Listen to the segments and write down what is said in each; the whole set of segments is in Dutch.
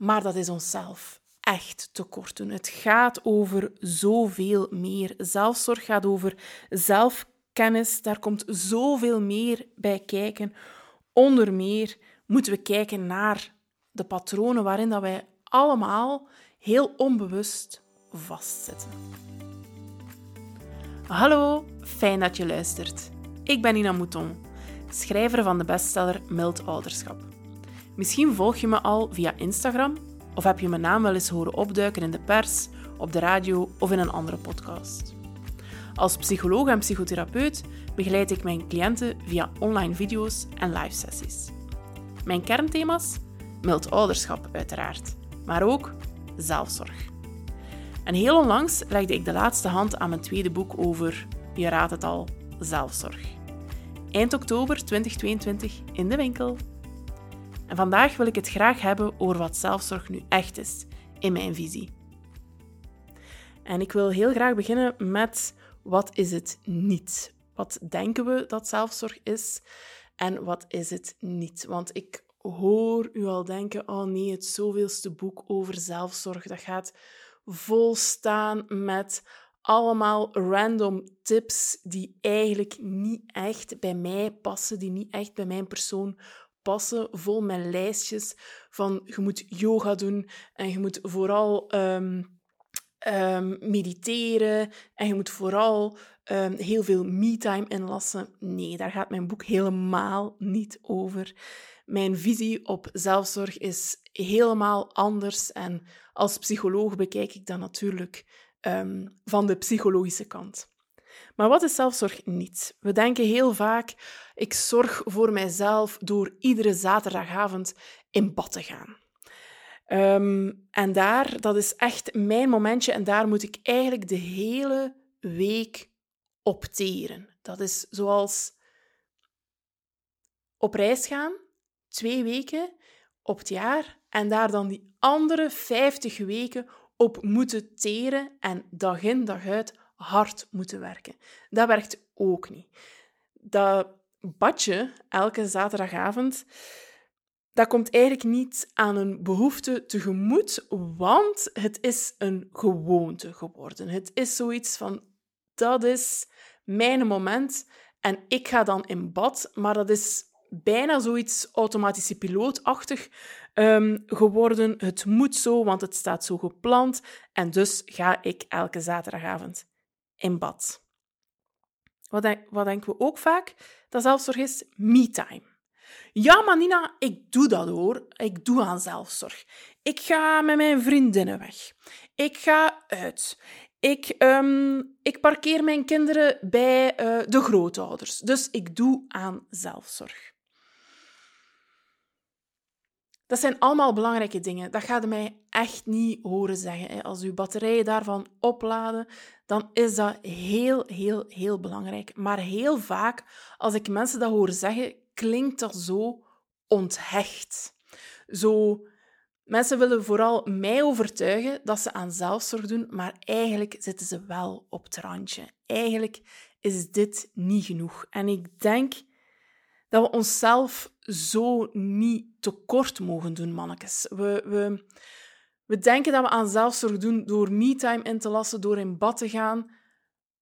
maar dat is onszelf echt tekort doen. Het gaat over zoveel meer. Zelfzorg gaat over zelfkennis. Daar komt zoveel meer bij kijken. Onder meer moeten we kijken naar de patronen waarin dat wij allemaal heel onbewust vastzitten. Hallo, fijn dat je luistert. Ik ben Ina Mouton, schrijver van de bestseller Mild Ouderschap. Misschien volg je me al via Instagram of heb je mijn naam wel eens horen opduiken in de pers, op de radio of in een andere podcast. Als psycholoog en psychotherapeut begeleid ik mijn cliënten via online video's en live sessies. Mijn kernthema's? Mild ouderschap uiteraard, maar ook zelfzorg. En heel onlangs legde ik de laatste hand aan mijn tweede boek over, je raadt het al, zelfzorg. Eind oktober 2022 in de winkel. En vandaag wil ik het graag hebben over wat zelfzorg nu echt is, in mijn visie. En ik wil heel graag beginnen met wat is het niet? Wat denken we dat zelfzorg is en wat is het niet? Want ik hoor u al denken, oh nee, het zoveelste boek over zelfzorg, dat gaat volstaan met allemaal random tips die eigenlijk niet echt bij mij passen, die niet echt bij mijn persoon passen, vol met lijstjes van je moet yoga doen en je moet vooral um, um, mediteren en je moet vooral um, heel veel me-time inlassen. Nee, daar gaat mijn boek helemaal niet over. Mijn visie op zelfzorg is helemaal anders en als psycholoog bekijk ik dat natuurlijk van de psychologische kant. Maar wat is zelfzorg niet? We denken heel vaak, ik zorg voor mijzelf door iedere zaterdagavond in bad te gaan. Um, en daar, dat is echt mijn momentje en daar moet ik eigenlijk de hele week opteren. Dat is zoals op reis gaan, twee weken op het jaar, en daar dan die andere 50 weken op moeten teren en dag in dag uit hard moeten werken. Dat werkt ook niet. Dat badje elke zaterdagavond, dat komt eigenlijk niet aan een behoefte tegemoet, want het is een gewoonte geworden. Het is zoiets van, dat is mijn moment en ik ga dan in bad, maar dat is bijna zoiets automatische pilootachtig um, geworden. Het moet zo, want het staat zo gepland. En dus ga ik elke zaterdagavond in bad. Wat, wat denken we ook vaak? Dat zelfzorg is me-time. Ja, maar Nina, ik doe dat hoor. Ik doe aan zelfzorg. Ik ga met mijn vriendinnen weg. Ik ga uit. Ik, um, ik parkeer mijn kinderen bij uh, de grootouders. Dus ik doe aan zelfzorg. Dat zijn allemaal belangrijke dingen. Dat gaat mij echt niet horen zeggen. Als uw batterijen daarvan opladen, dan is dat heel, heel, heel belangrijk. Maar heel vaak, als ik mensen dat hoor zeggen, klinkt dat zo onthecht. Zo, mensen willen vooral mij overtuigen dat ze aan zelfzorg doen, maar eigenlijk zitten ze wel op het randje. Eigenlijk is dit niet genoeg. En ik denk dat we onszelf zo niet tekort mogen doen, mannetjes. We, we, we denken dat we aan zelfzorg doen door me-time in te lassen, door in bad te gaan,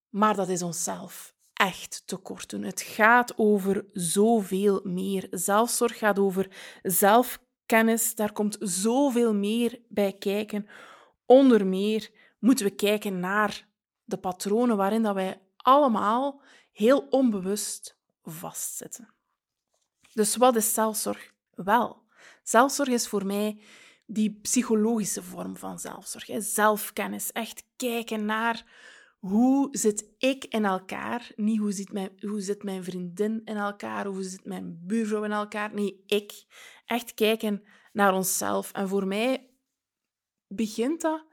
maar dat is onszelf echt tekort doen. Het gaat over zoveel meer. Zelfzorg gaat over zelfkennis. Daar komt zoveel meer bij kijken. Onder meer moeten we kijken naar de patronen waarin dat wij allemaal heel onbewust vastzitten. Dus wat is zelfzorg? Wel, zelfzorg is voor mij die psychologische vorm van zelfzorg. Zelfkennis, echt kijken naar hoe zit ik in elkaar. Niet hoe zit, mijn, hoe zit mijn vriendin in elkaar, hoe zit mijn buurvrouw in elkaar. Nee, ik. Echt kijken naar onszelf. En voor mij begint dat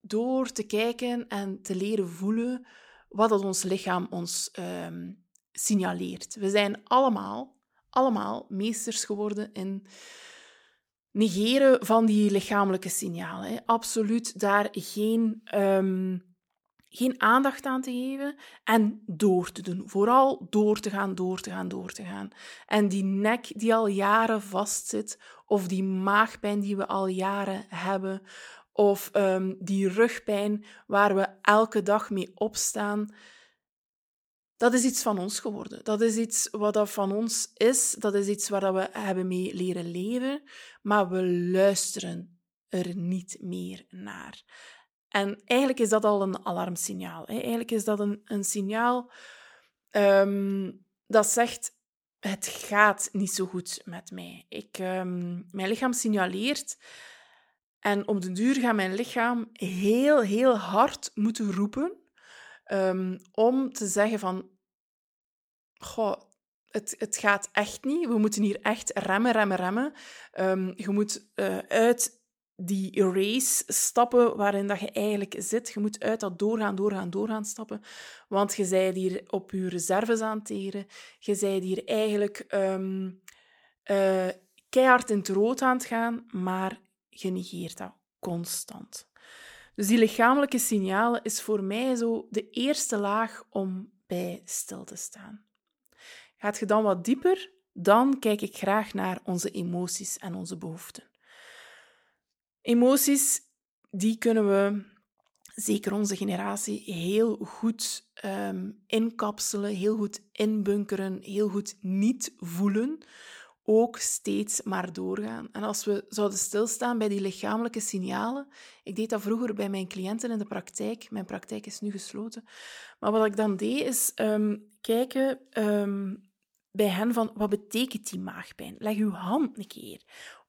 door te kijken en te leren voelen wat dat ons lichaam ons um, signaleert. We zijn allemaal allemaal meesters geworden in negeren van die lichamelijke signalen. Absoluut daar geen, um, geen aandacht aan te geven en door te doen. Vooral door te gaan, door te gaan, door te gaan. En die nek die al jaren vastzit, of die maagpijn die we al jaren hebben, of um, die rugpijn waar we elke dag mee opstaan, dat is iets van ons geworden. Dat is iets wat dat van ons is. Dat is iets waar we hebben mee leren leven. Maar we luisteren er niet meer naar. En eigenlijk is dat al een alarmsignaal. Hè? Eigenlijk is dat een, een signaal um, dat zegt: het gaat niet zo goed met mij. Ik, um, mijn lichaam signaleert. En op de duur gaat mijn lichaam heel, heel hard moeten roepen um, om te zeggen van... Goh, het, het gaat echt niet. We moeten hier echt remmen, remmen, remmen. Um, je moet uh, uit die race stappen waarin dat je eigenlijk zit. Je moet uit dat doorgaan, doorgaan, doorgaan stappen. Want je bent hier op je reserves aan het teren. Je bent hier eigenlijk um, uh, keihard in het rood aan het gaan, maar je negeert dat constant. Dus die lichamelijke signalen is voor mij zo de eerste laag om bij stil te staan. Gaat je dan wat dieper, dan kijk ik graag naar onze emoties en onze behoeften. Emoties, die kunnen we, zeker onze generatie, heel goed um, inkapselen, heel goed inbunkeren, heel goed niet voelen. Ook steeds maar doorgaan. En als we zouden stilstaan bij die lichamelijke signalen. Ik deed dat vroeger bij mijn cliënten in de praktijk. Mijn praktijk is nu gesloten. Maar wat ik dan deed, is um, kijken um, bij hen van wat betekent die maagpijn? Leg uw hand een keer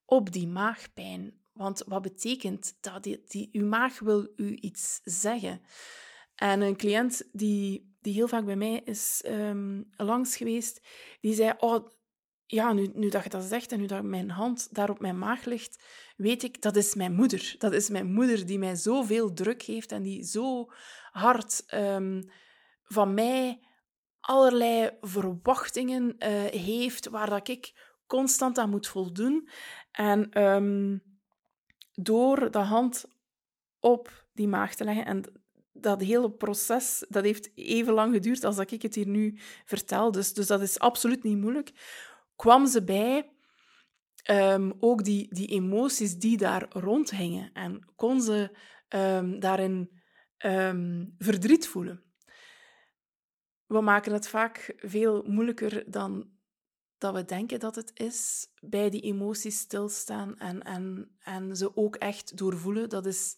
op die maagpijn. Want wat betekent dat? Die, uw maag wil u iets zeggen. En een cliënt die, die heel vaak bij mij is um, langs geweest, die zei, oh, ja, nu, dat je dat zegt en nu dat mijn hand daar op mijn maag ligt, weet ik, dat is mijn moeder. Dat is mijn moeder die mij zoveel druk heeft en die zo hard um, van mij allerlei verwachtingen uh, heeft waar dat ik constant aan moet voldoen. En um, door de hand op die maag te leggen. En dat hele proces, dat heeft even lang geduurd als dat ik het hier nu vertel. Dus, dus dat is absoluut niet moeilijk. Kwam ze bij um, ook die, die emoties die daar rondhingen. En kon ze um, daarin um, verdriet voelen. We maken het vaak veel moeilijker dan dat we denken dat het is, bij die emoties stilstaan en, en, en ze ook echt doorvoelen. Dat is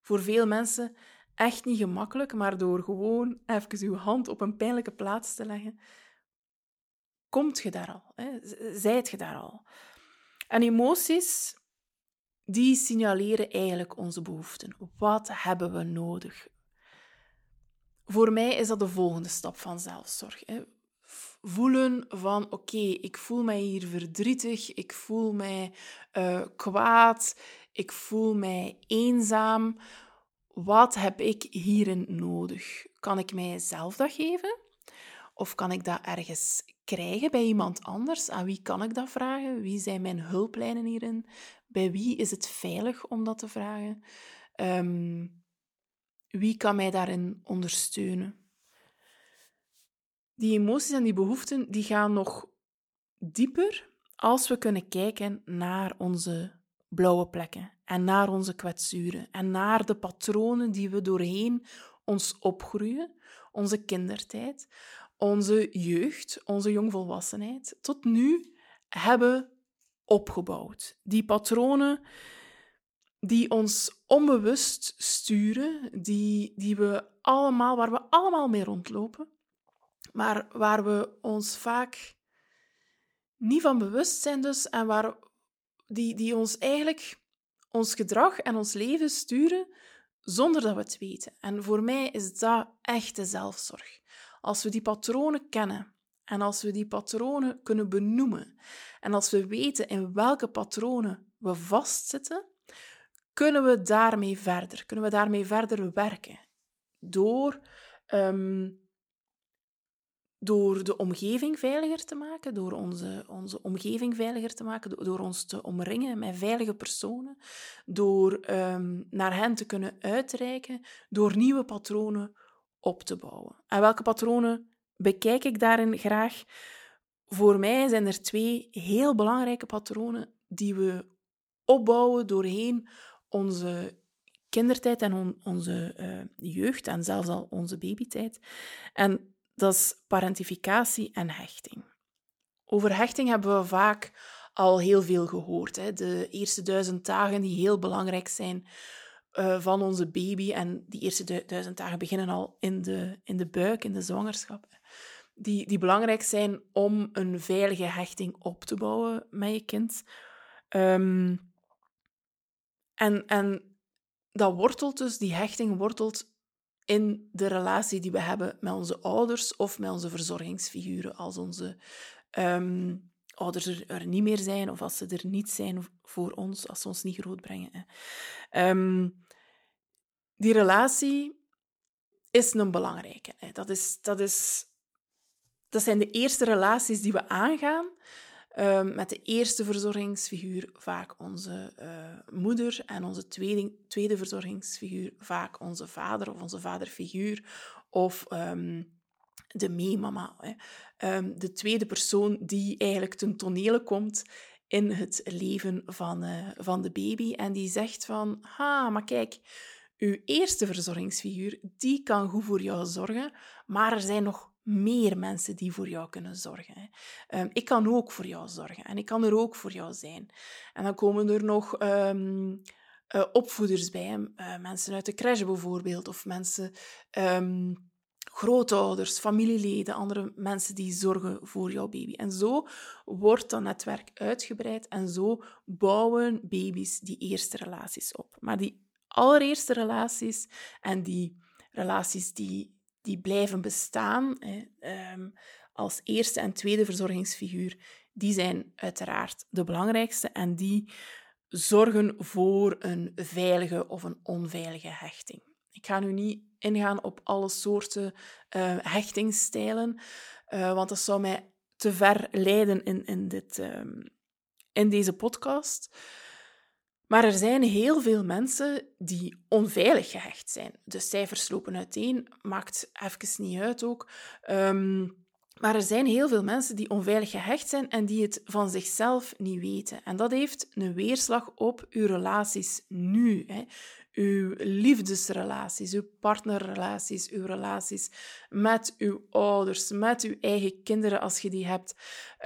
voor veel mensen echt niet gemakkelijk, maar door gewoon even uw hand op een pijnlijke plaats te leggen, komt je daar al, hè? je daar al. En emoties, die signaleren eigenlijk onze behoeften. Wat hebben we nodig? Voor mij is dat de volgende stap van zelfzorg. Hè? voelen van oké, ik voel mij hier verdrietig, ik voel mij uh, kwaad, ik voel mij eenzaam. Wat heb ik hierin nodig? Kan ik mijzelf dat geven? Of kan ik dat ergens krijgen bij iemand anders? Aan wie kan ik dat vragen? Wie zijn mijn hulplijnen hierin? Bij wie is het veilig om dat te vragen? Um, wie kan mij daarin ondersteunen? die emoties en die behoeften die gaan nog dieper als we kunnen kijken naar onze blauwe plekken en naar onze kwetsuren en naar de patronen die we doorheen ons opgroeien, onze kindertijd, onze jeugd, onze jongvolwassenheid, tot nu hebben opgebouwd. Die patronen die ons onbewust sturen, die, die we allemaal, waar we allemaal mee rondlopen maar waar we ons vaak niet van bewust zijn dus en waar die, die ons eigenlijk ons gedrag en ons leven sturen zonder dat we het weten. En voor mij is dat echte zelfzorg. Als we die patronen kennen en als we die patronen kunnen benoemen en als we weten in welke patronen we vastzitten, kunnen we daarmee verder, kunnen we daarmee verder werken. Door um, door de omgeving veiliger te maken, door onze, onze omgeving veiliger te maken, door, ons te omringen met veilige personen, door ehm, naar hen te kunnen uitreiken, door nieuwe patronen op te bouwen. En welke patronen bekijk ik daarin graag? Voor mij zijn er twee heel belangrijke patronen die we opbouwen doorheen onze kindertijd en onze uh, jeugd en zelfs al onze babytijd. En dat is parentificatie en hechting. Over hechting hebben we vaak al heel veel gehoord. Hè. De eerste duizend dagen die heel belangrijk zijn uh, van onze baby. En die eerste duizend dagen beginnen al in de, in de buik, in de zwangerschap. Die, die belangrijk zijn om een veilige hechting op te bouwen met je kind. Um, en, en dat wortelt dus, die hechting wortelt in de relatie die we hebben met onze ouders of met onze verzorgingsfiguren. Als onze um, ouders er, er, niet meer zijn of als ze er niet zijn voor ons, als ze ons niet grootbrengen. Um, die relatie is een belangrijke. Hè. Dat, is, dat, is, dat zijn de eerste relaties die we aangaan Ehm, met de eerste verzorgingsfiguur vaak onze uh, moeder en onze tweede, tweede verzorgingsfiguur vaak onze vader of onze vaderfiguur of um, de meemama. Um, de tweede persoon die eigenlijk ten tonele komt in het leven van, uh, van de baby en die zegt van, ha, maar kijk, uw eerste verzorgingsfiguur, die kan goed voor jou zorgen, maar er zijn nog meer mensen die voor jou kunnen zorgen. Ehm, ik kan ook voor jou zorgen en ik kan er ook voor jou zijn. En dan komen er nog um, uh, opvoeders bij, uh, mensen uit de crash bijvoorbeeld, of mensen, grootouders, familieleden, andere mensen die zorgen voor jouw baby. En zo wordt dat netwerk uitgebreid en zo bouwen baby's die eerste relaties op. Maar die allereerste relaties en die relaties die die blijven bestaan hè, um, als eerste en tweede verzorgingsfiguur, die zijn uiteraard de belangrijkste en die zorgen voor een veilige of een onveilige hechting. Ik ga nu niet ingaan op alle soorten uh, hechtingsstijlen, uh, want dat zou mij te ver leiden in, in, dit, um, in deze podcast. Maar er zijn heel veel mensen die onveilig gehecht zijn. De cijfers lopen uiteen, maakt even niet uit ook. Um, maar er zijn heel veel mensen die onveilig gehecht zijn en die het van zichzelf niet weten. En dat heeft een weerslag op uw relaties nu. Hè. Uw liefdesrelaties, uw partnerrelaties, uw relaties met uw ouders, met uw eigen kinderen als je die hebt,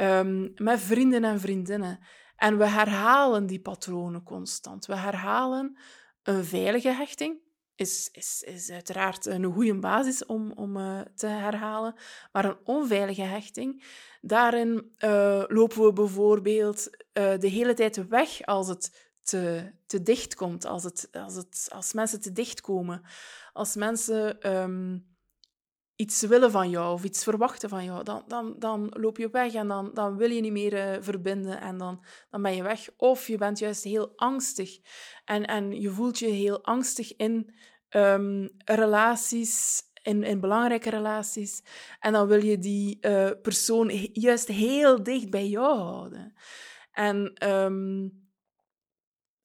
um, met vrienden en vriendinnen. En we herhalen die patronen constant. We herhalen een veilige hechting. Is, is, is uiteraard een goede basis om, om uh, te herhalen. Maar een onveilige hechting, daarin uh, lopen we bijvoorbeeld uh, de hele tijd weg als het te, te dicht komt. Als, het, als, het, als mensen te dicht komen. Als mensen um, iets willen van jou of iets verwachten van jou, dan, dan, dan loop je weg en dan, dan wil je niet meer uh, verbinden en dan, dan ben je weg. Of je bent juist heel angstig en, en je voelt je heel angstig in um, relaties, in, in belangrijke relaties. En dan wil je die uh, persoon juist heel dicht bij jou houden. En, um,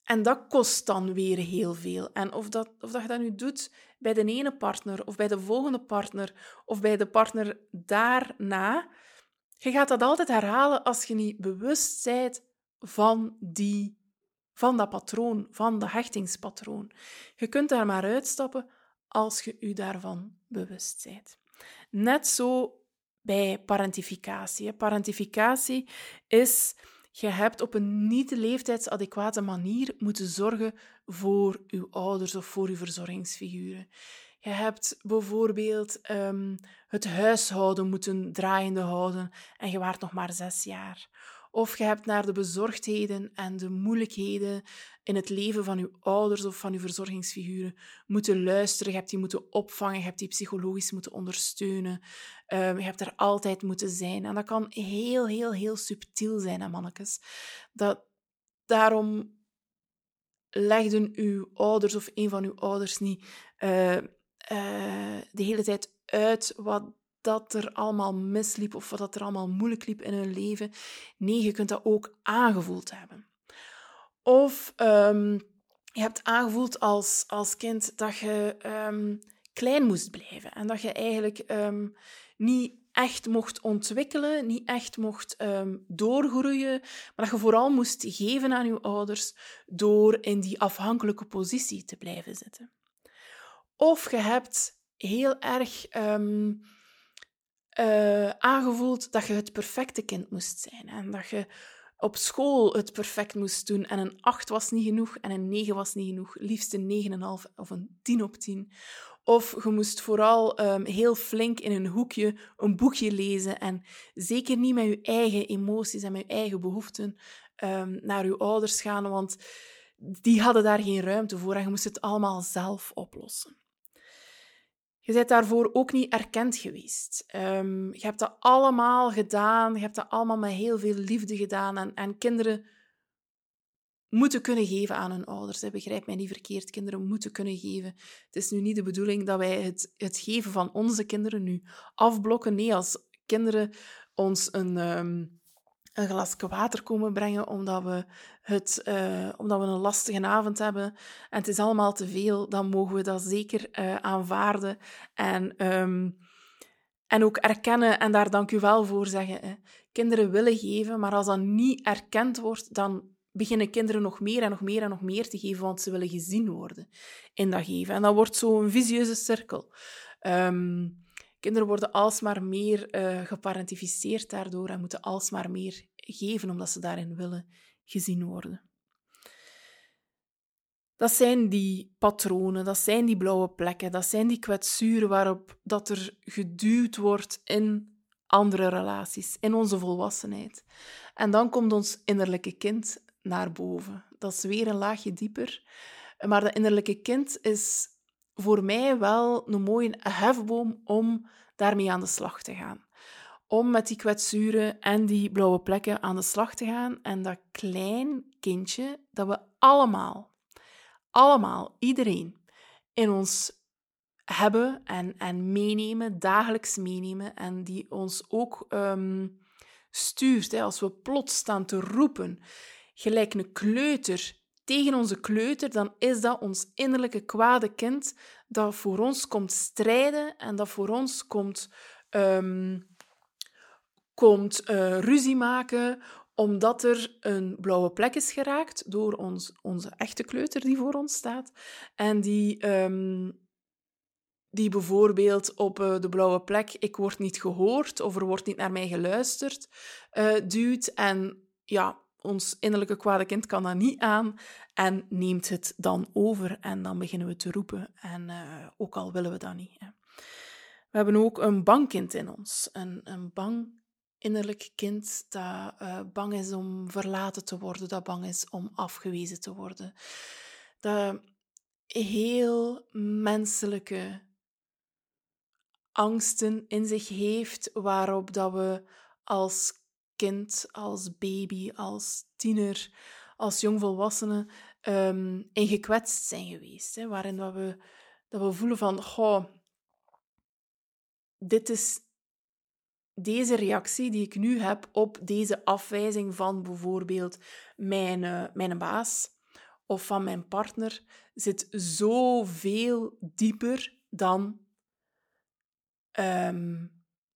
en dat kost dan weer heel veel. En of, dat, of dat je dat nu doet bij de ene partner of bij de volgende partner of bij de partner daarna. Je gaat dat altijd herhalen als je niet bewust bent van, die, van dat patroon, van dat hechtingspatroon. Je kunt daar maar uitstappen als je je daarvan bewust bent. Net zo bij parentificatie. Parentificatie is je hebt op een niet leeftijdsadequate manier moeten zorgen voor uw ouders of voor uw verzorgingsfiguren. Je hebt bijvoorbeeld um, het huishouden moeten draaiende houden en je waart nog maar zes jaar. Of je hebt naar de bezorgdheden en de moeilijkheden in het leven van je ouders of van je verzorgingsfiguren moeten luisteren. Je hebt die moeten opvangen, je hebt die psychologisch moeten ondersteunen. Um, je hebt er altijd moeten zijn. En dat kan heel, heel, heel subtiel zijn, hè, mannetjes. Dat, daarom legden uw ouders of een van uw ouders niet uh, uh, de hele tijd uit wat dat er allemaal misliep of wat dat er allemaal moeilijk liep in hun leven. Nee, je kunt dat ook aangevoeld hebben. Of ehm, je hebt aangevoeld als, als kind dat je ehm, klein moest blijven en dat je eigenlijk ehm, niet echt mocht ontwikkelen, niet echt mocht doorgroeien, maar dat je vooral moest geven aan je ouders door in die afhankelijke positie te blijven zitten. Of je hebt heel erg uh, aangevoeld dat je het perfecte kind moest zijn. En dat je op school het perfect moest doen. En een 8 was niet genoeg en een 9 was niet genoeg. Liefst een 9,5 of een 10 op 10. Of je moest vooral um, heel flink in een hoekje een boekje lezen. En zeker niet met je eigen emoties en met je eigen behoeften um, naar je ouders gaan. Want die hadden daar geen ruimte voor en je moest het allemaal zelf oplossen. Je bent daarvoor ook niet erkend geweest. Um, je hebt dat allemaal gedaan. Je hebt dat allemaal met heel veel liefde gedaan. En, en kinderen moeten kunnen geven aan hun ouders. Hè. Begrijp mij niet verkeerd. Kinderen moeten kunnen geven. Het is nu niet de bedoeling dat wij het, het geven van onze kinderen nu afblokken. Nee, als kinderen ons een, um, een glas water komen brengen omdat we, het, uh, omdat we een lastige avond hebben en het is allemaal te veel, dan mogen we dat zeker uh, aanvaarden en, um, en ook erkennen en daar dank u wel voor zeggen. Hè. Kinderen willen geven, maar als dat niet erkend wordt, dan beginnen kinderen nog meer en nog meer en nog meer te geven, want ze willen gezien worden in dat geven. En dat wordt zo'n visieuze cirkel. Um, Kinderen worden alsmaar meer uh, geparentificeerd daardoor en moeten alsmaar meer geven omdat ze daarin willen gezien worden. Dat zijn die patronen, dat zijn die blauwe plekken, dat zijn die kwetsuren waarop dat er geduwd wordt in andere relaties, in onze volwassenheid. En dan komt ons innerlijke kind naar boven. Dat is weer een laagje dieper. Maar dat innerlijke kind is voor mij wel een mooie hefboom om daarmee aan de slag te gaan. Om met die kwetsuren en die blauwe plekken aan de slag te gaan. En dat klein kindje dat we allemaal, allemaal, iedereen in ons hebben en, en meenemen, dagelijks meenemen. En die ons ook um, stuurt. Hè, als we plots staan te roepen, gelijk een kleuter tegen onze kleuter, dan is dat ons innerlijke kwade kind dat voor ons komt strijden en dat voor ons komt, um, komt uh, ruzie maken omdat er een blauwe plek is geraakt door ons, onze echte kleuter die voor ons staat. En die, um, die bijvoorbeeld op uh, de blauwe plek ik word niet gehoord of er wordt niet naar mij geluisterd uh, duwt. En ja, ons innerlijke kwade kind kan dat niet aan en neemt het dan over en dan beginnen we te roepen. En ook al willen we dat niet. Hè. We hebben ook een bang kind in ons. Een, een bang innerlijk kind dat uh, bang is om verlaten te worden, dat bang is om afgewezen te worden. Dat heel menselijke angsten in zich heeft, waarop dat we als kind, als baby, als tiener, als jongvolwassene um, in gekwetst zijn geweest. Hè, waarin dat we, dat we voelen van, goh, dit is deze reactie die ik nu heb op deze afwijzing van bijvoorbeeld mijn, uh, mijn baas of van mijn partner, zit zoveel dieper dan um,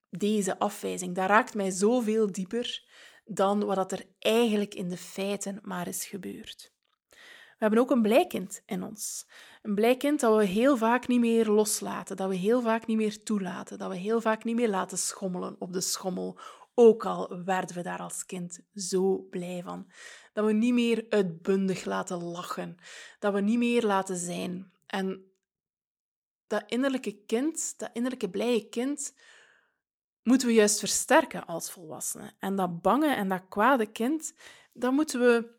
deze afwijzing. Dat raakt mij zoveel dieper dan wat er eigenlijk in de feiten maar is gebeurd. We hebben ook een blijkind in ons. Een blijkind dat we heel vaak niet meer loslaten, dat we heel vaak niet meer toelaten, dat we heel vaak niet meer laten schommelen op de schommel, ook al werden we daar als kind zo blij van. Dat we niet meer uitbundig laten lachen, dat we niet meer laten zijn. En dat innerlijke kind, dat innerlijke blije kind, moeten we juist versterken als volwassenen. En dat bange en dat kwade kind, dat moeten we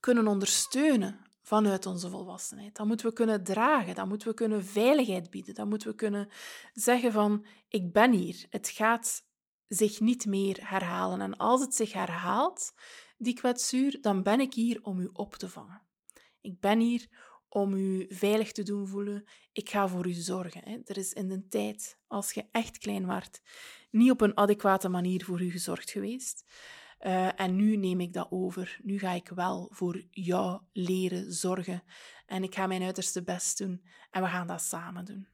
kunnen ondersteunen vanuit onze volwassenheid. Dat moeten we kunnen dragen, dat moeten we kunnen veiligheid bieden, dat moeten we kunnen zeggen van ik ben hier, het gaat zich niet meer herhalen. En als het zich herhaalt, die kwetsuur, dan ben ik hier om u op te vangen. Ik ben hier om u veilig te doen voelen. Ik ga voor u zorgen. Er is in de tijd, als je echt klein waart, niet op een adequate manier voor u gezorgd geweest. Uh, en nu neem ik dat over. Nu ga ik wel voor jou leren zorgen. En ik ga mijn uiterste best doen. En we gaan dat samen doen.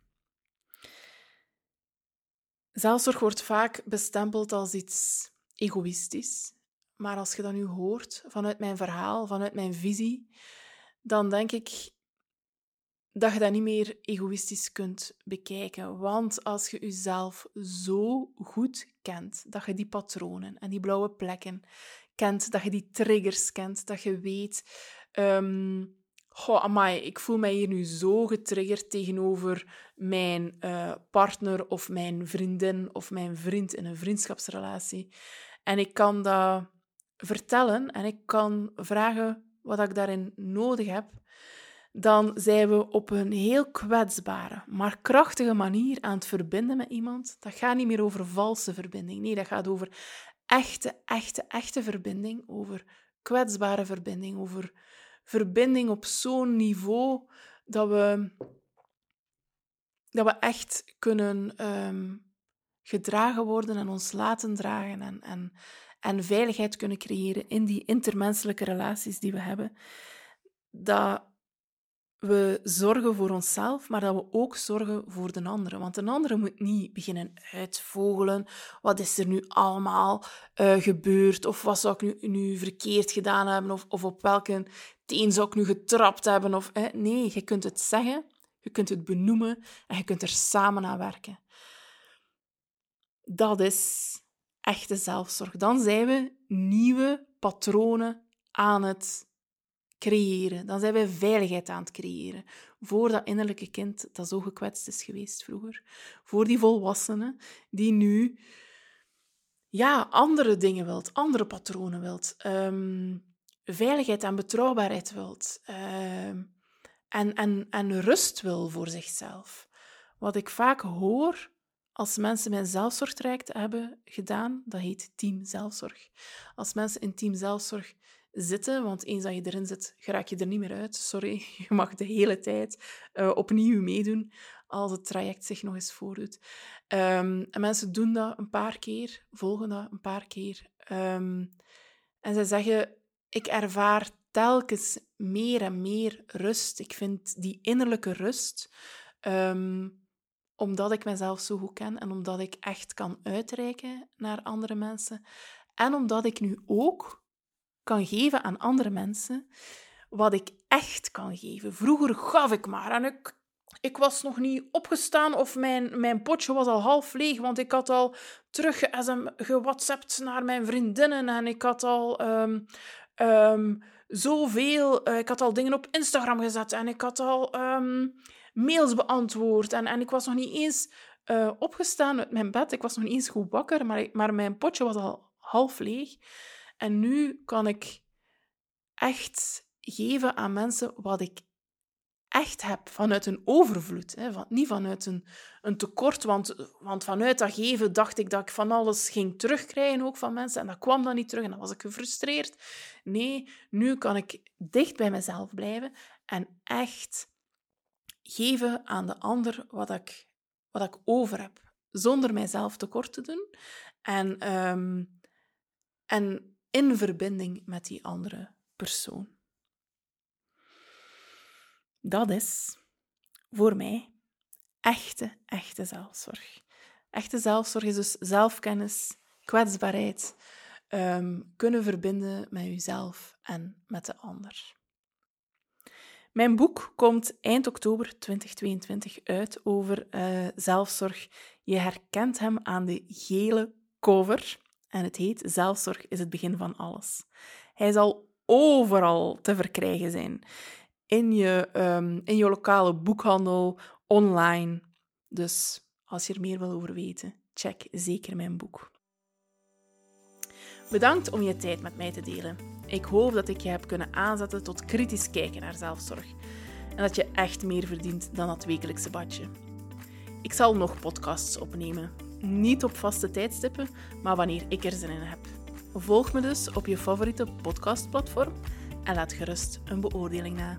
Zelfzorg wordt vaak bestempeld als iets egoïstisch. Maar als je dat nu hoort vanuit mijn verhaal, vanuit mijn visie, dan denk ik dat je dat niet meer egoïstisch kunt bekijken. Want als je jezelf zo goed kent, dat je die patronen en die blauwe plekken kent, dat je die triggers kent, dat je weet... Um, Goh, amai, ik voel mij hier nu zo getriggerd tegenover mijn uh, partner of mijn vriendin of mijn vriend in een vriendschapsrelatie. En ik kan dat vertellen en ik kan vragen wat ik daarin nodig heb dan zijn we op een heel kwetsbare, maar krachtige manier aan het verbinden met iemand. Dat gaat niet meer over valse verbinding. Nee, dat gaat over echte, echte, echte verbinding. Over kwetsbare verbinding. Over verbinding op zo'n niveau dat we, dat we echt kunnen ehm, gedragen worden en ons laten dragen. En, en, en veiligheid kunnen creëren in die intermenselijke relaties die we hebben. Dat we zorgen voor onszelf, maar dat we ook zorgen voor de andere. Want de andere moet niet beginnen uitvogelen. Wat is er nu allemaal uh, gebeurd? Of wat zou ik nu, nu verkeerd gedaan hebben? Of, of op welke teen zou ik nu getrapt hebben? Of, Nee, je kunt het zeggen, je kunt het benoemen en je kunt er samen aan werken. Dat is echte zelfzorg. Dan zijn we nieuwe patronen aan het creëren. Dan zijn wij veiligheid aan het creëren. Voor dat innerlijke kind dat zo gekwetst is geweest vroeger. Voor die volwassene die nu ja, andere dingen wilt, andere patronen wilt. Um, veiligheid en betrouwbaarheid wilt. Um, en, en, en rust wil voor zichzelf. Wat ik vaak hoor als mensen mijn zelfzorgtraject hebben gedaan, dat heet team zelfzorg. Als mensen in team zelfzorg zitten, want eens dat je erin zit, raak je er niet meer uit. Sorry, je mag de hele tijd uh, opnieuw meedoen als het traject zich nog eens voordoet. Um, en mensen doen dat een paar keer, volgen dat een paar keer. Um, en ze zeggen, ik ervaar telkens meer en meer rust. Ik vind die innerlijke rust, um, omdat ik mezelf zo goed ken en omdat ik echt kan uitreiken naar andere mensen. En omdat ik nu ook kan geven aan andere mensen wat ik echt kan geven. Vroeger gaf ik maar en ik, ik was nog niet opgestaan of mijn, mijn potje was al half leeg, want ik had al terug naar mijn vriendinnen en ik had al um, um, zoveel, uh, ik had al dingen op Instagram gezet en ik had al um, mails beantwoord en, en ik was nog niet eens uh, opgestaan uit mijn bed, ik was nog niet eens goed wakker, maar, maar mijn potje was al half leeg. En nu kan ik echt geven aan mensen wat ik echt heb, vanuit een overvloed. Hè? Niet vanuit een, een tekort, want, want vanuit dat geven dacht ik dat ik van alles ging terugkrijgen, ook van mensen. En dat kwam dan niet terug en dan was ik gefrustreerd. Nee, nu kan ik dicht bij mezelf blijven en echt geven aan de ander wat ik, wat ik over heb, zonder mijzelf tekort te doen. En, um, en in verbinding met die andere persoon. Dat is voor mij echte, echte zelfzorg. Echte zelfzorg is dus zelfkennis, kwetsbaarheid, um, kunnen verbinden met jezelf en met de ander. Mijn boek komt eind oktober 2022 uit over uh, zelfzorg. Je herkent hem aan de gele cover en het heet Zelfzorg is het begin van alles. Hij zal overal te verkrijgen zijn. In je, um, in je lokale boekhandel, online. Dus als je er meer wil over weten, check zeker mijn boek. Bedankt om je tijd met mij te delen. Ik hoop dat ik je heb kunnen aanzetten tot kritisch kijken naar zelfzorg. En dat je echt meer verdient dan dat wekelijkse badje. Ik zal nog podcasts opnemen niet op vaste tijdstippen, maar wanneer ik er zin in heb. Volg me dus op je favoriete podcastplatform en laat gerust een beoordeling na.